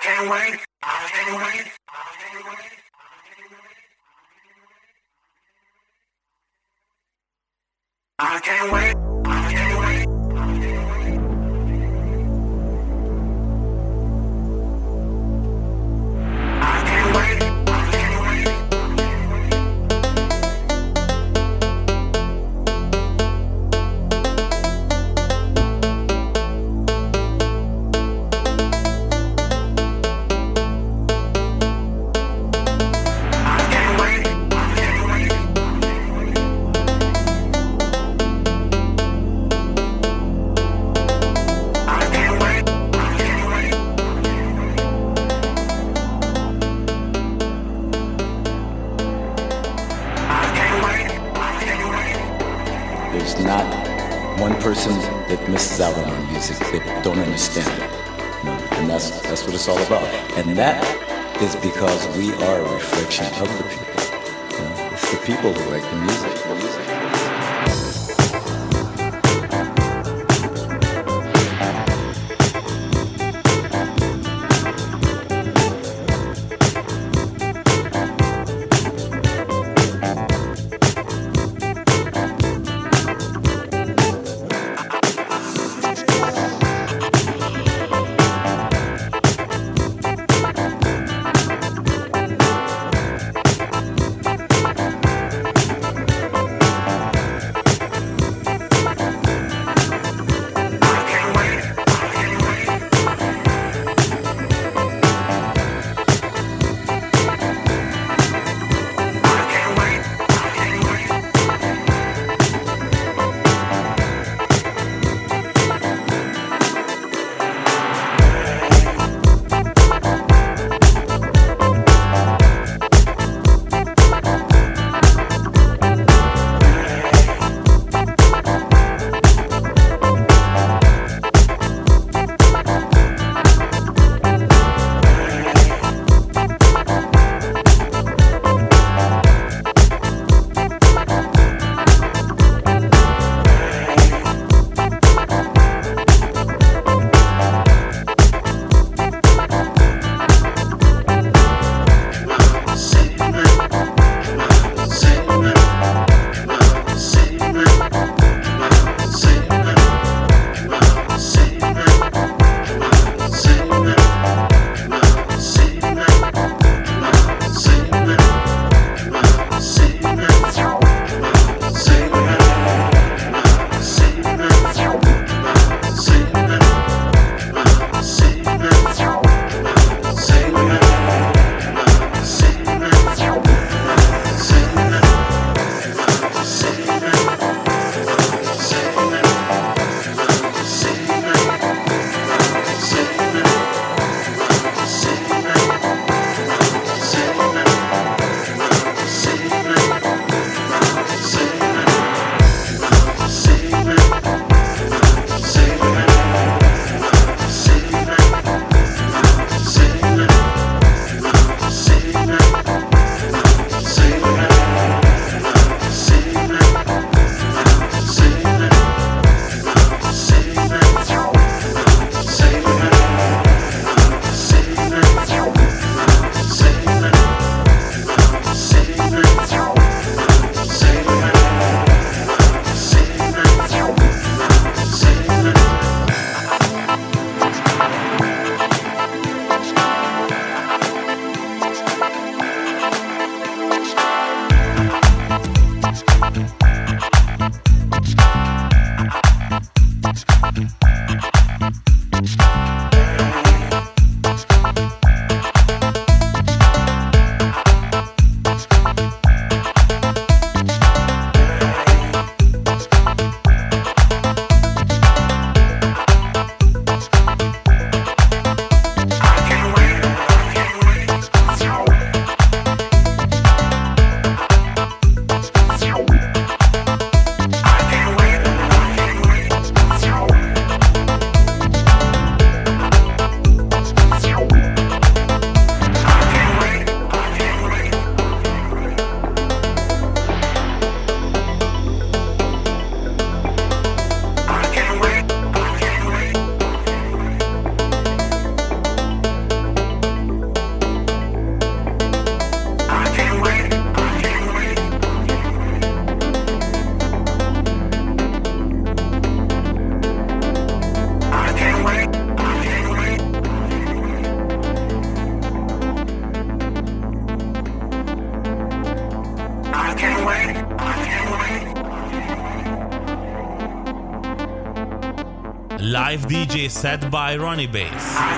can't wait. I can't wait. I can't wait. I can't wait. Set by Rony Bass.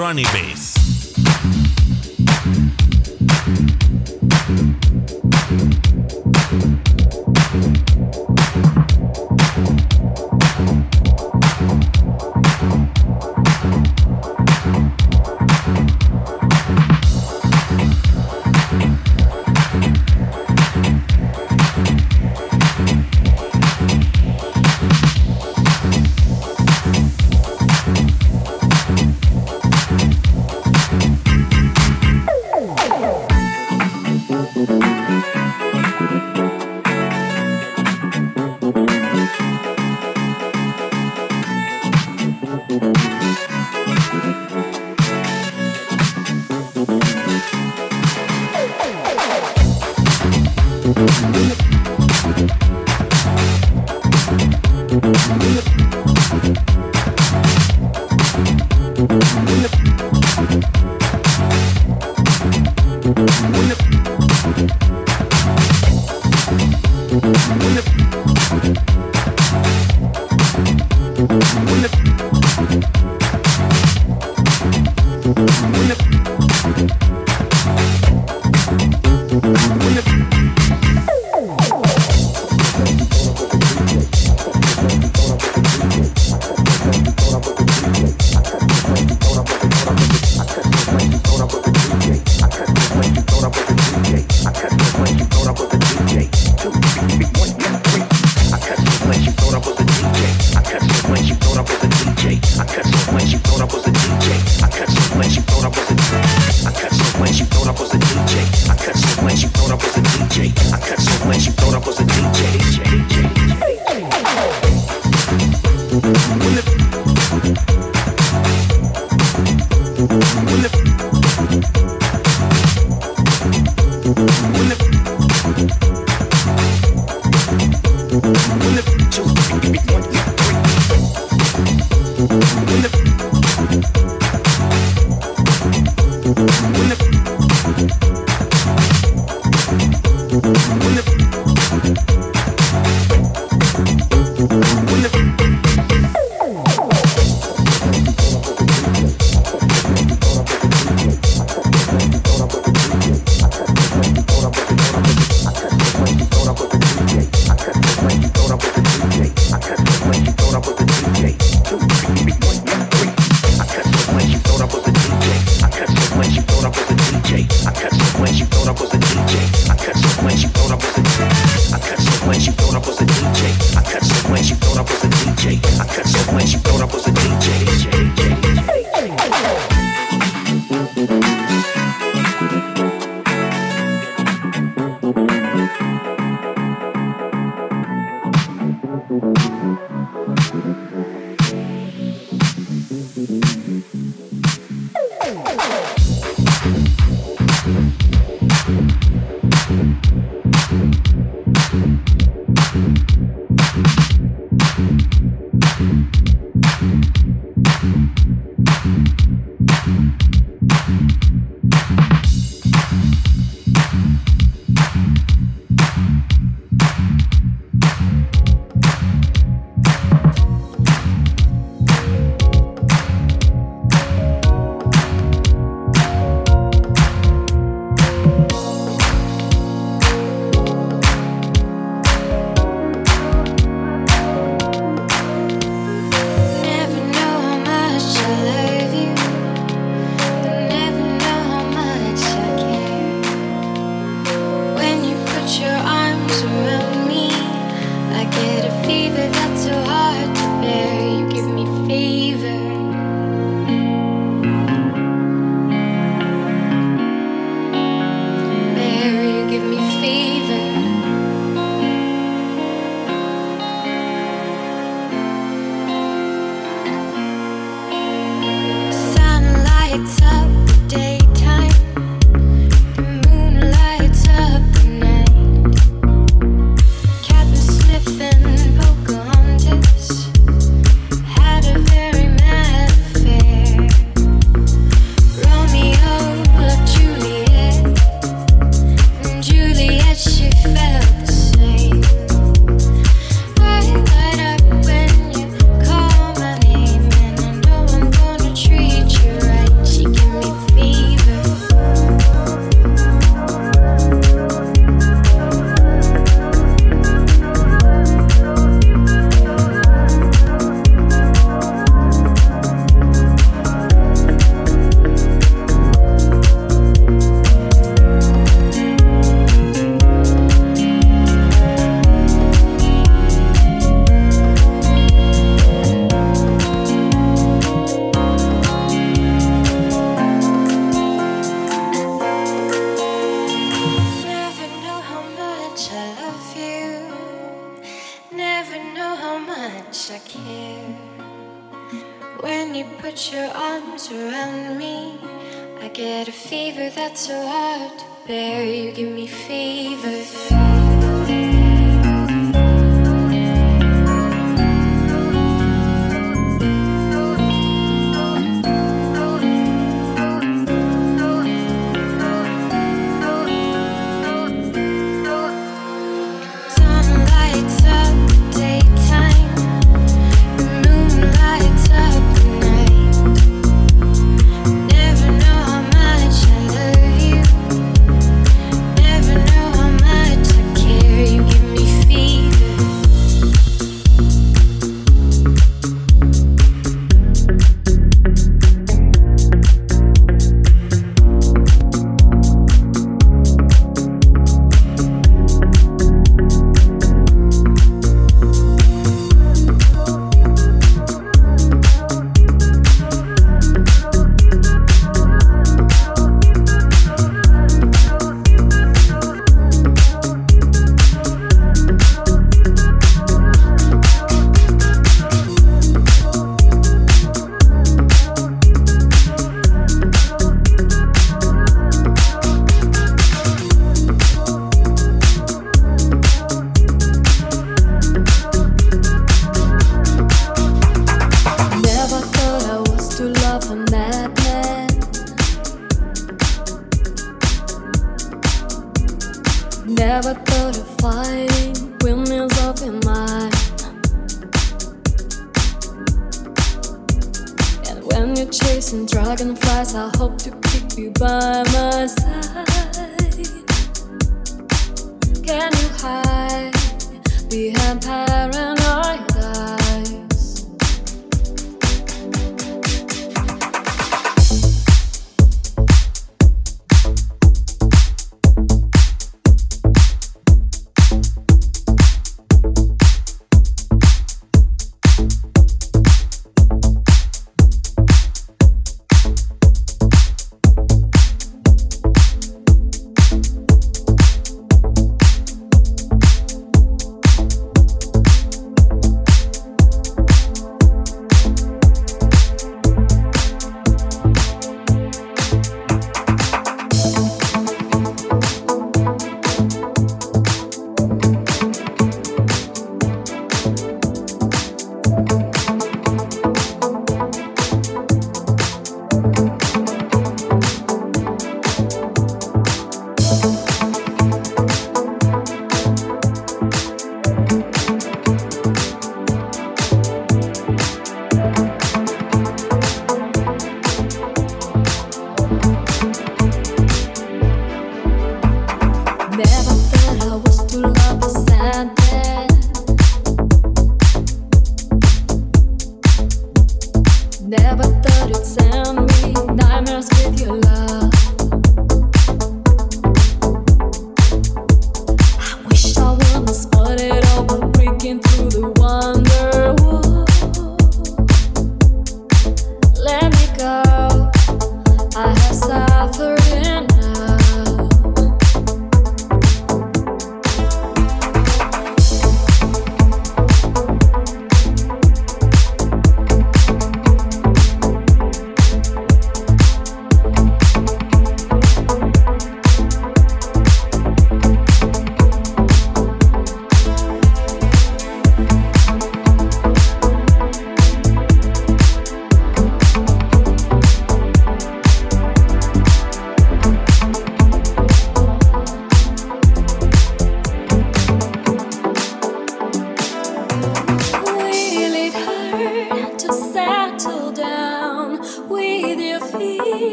Rony Bass.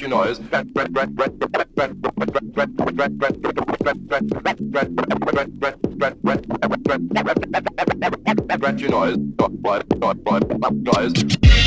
Scratchy noise. Scratchy noise. Noise.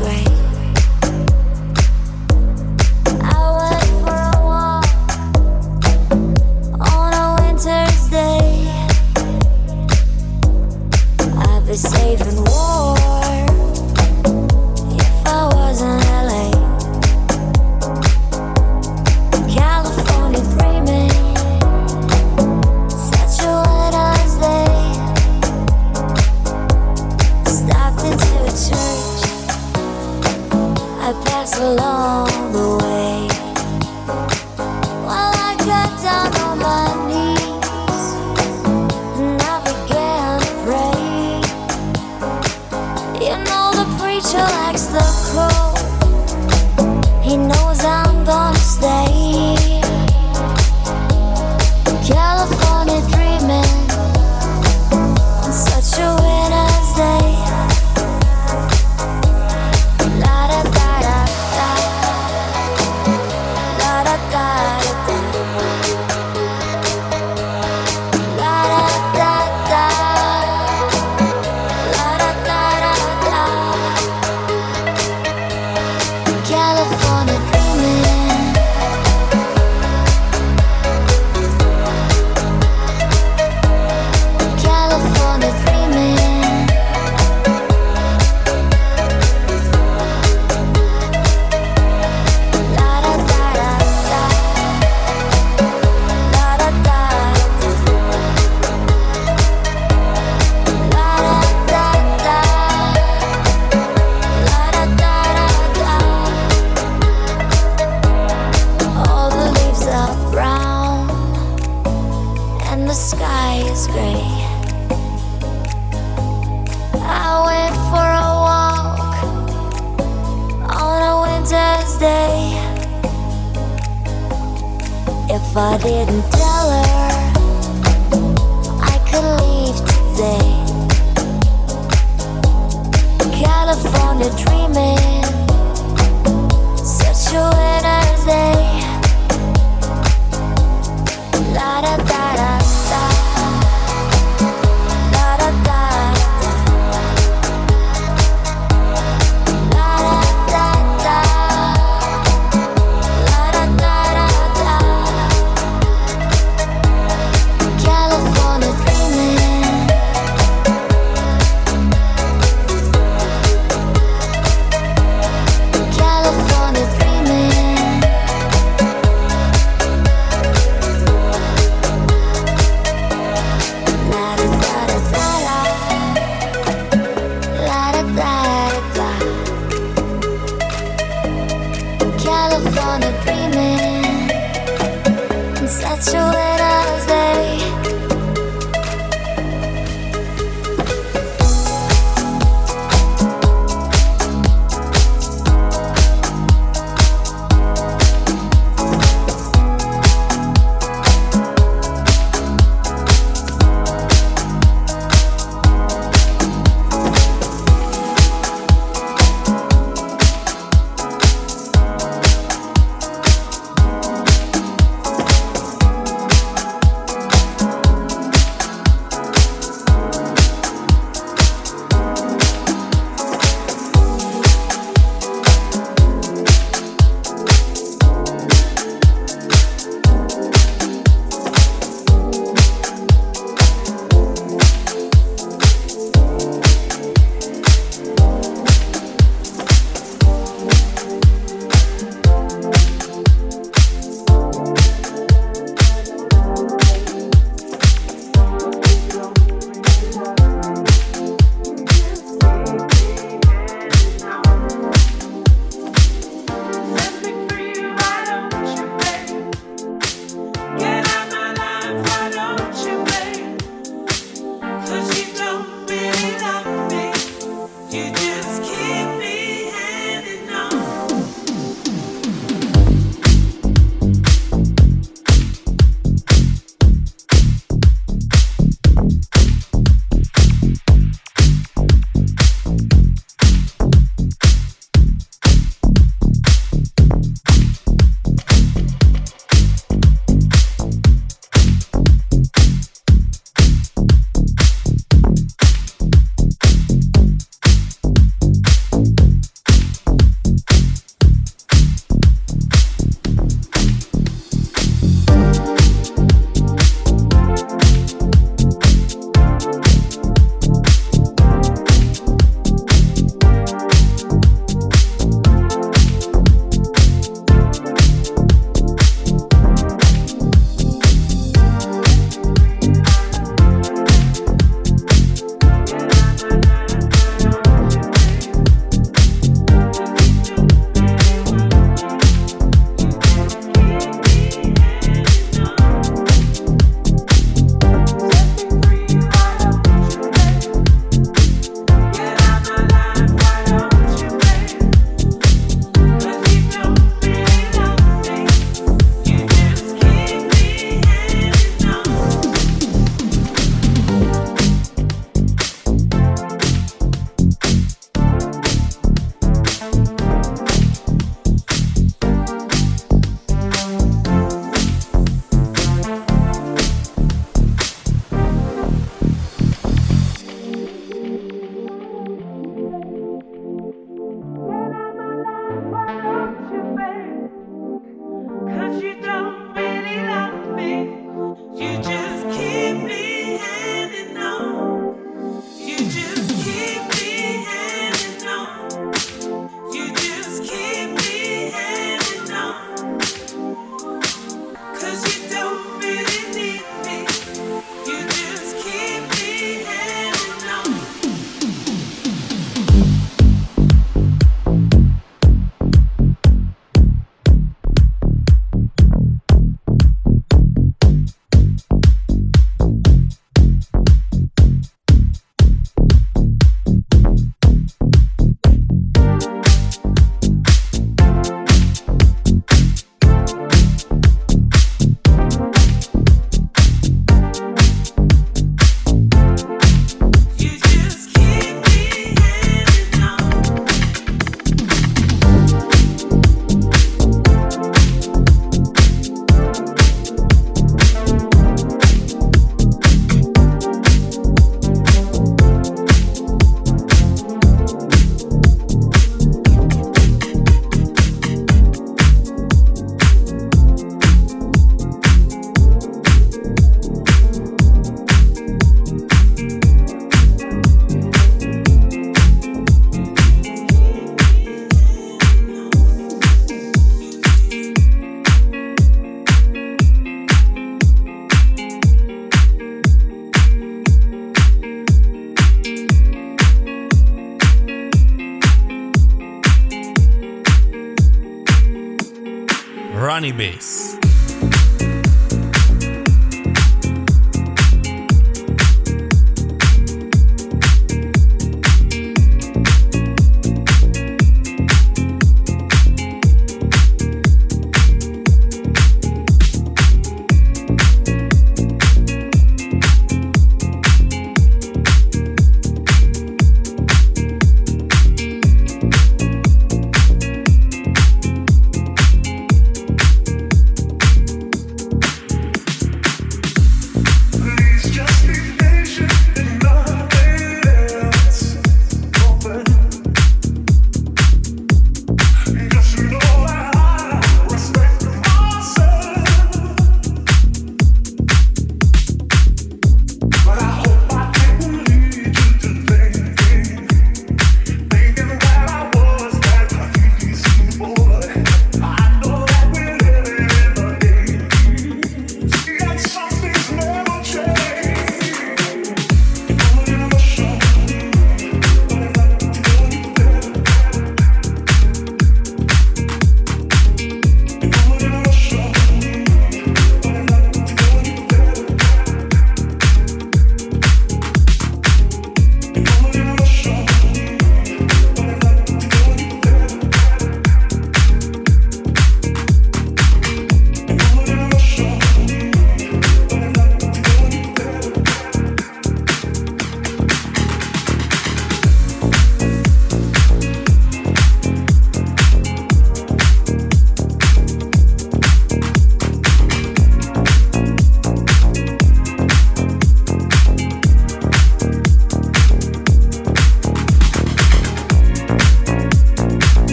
way. didn't tell her I could leave today. California dreaming, such a way.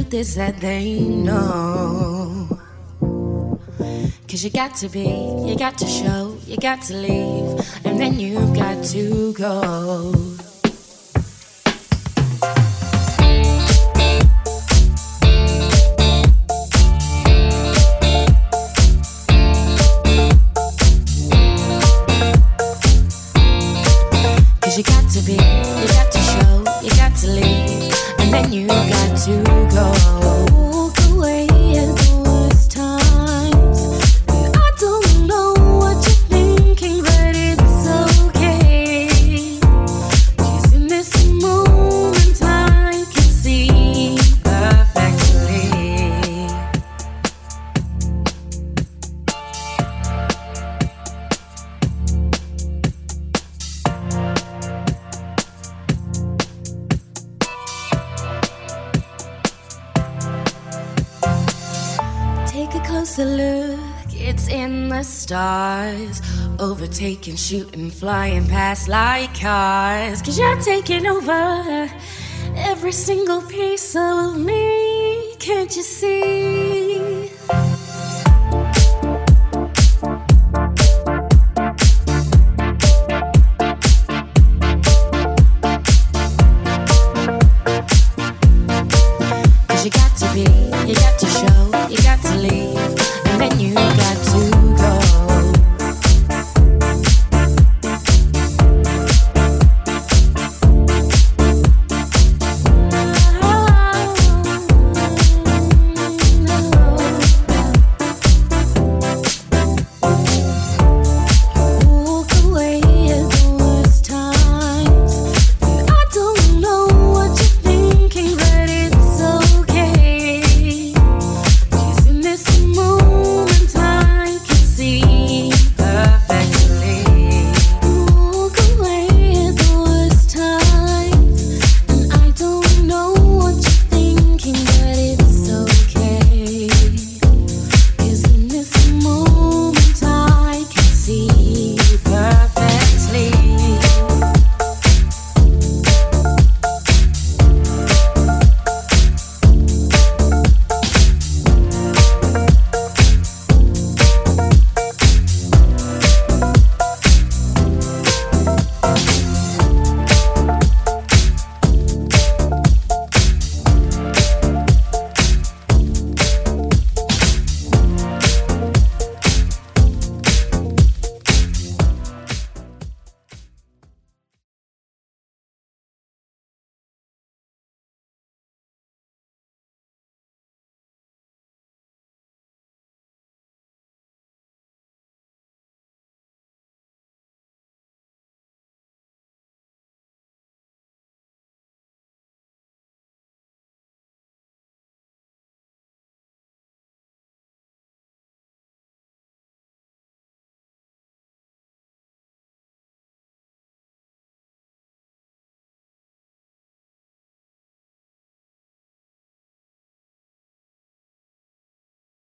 Truth is that they know. Cause you got to be, you got to show, you got to leave, and then you've got to go. Overtaking, shooting, flying past like cars. Cause you're taking over every single piece of me. Can't you see?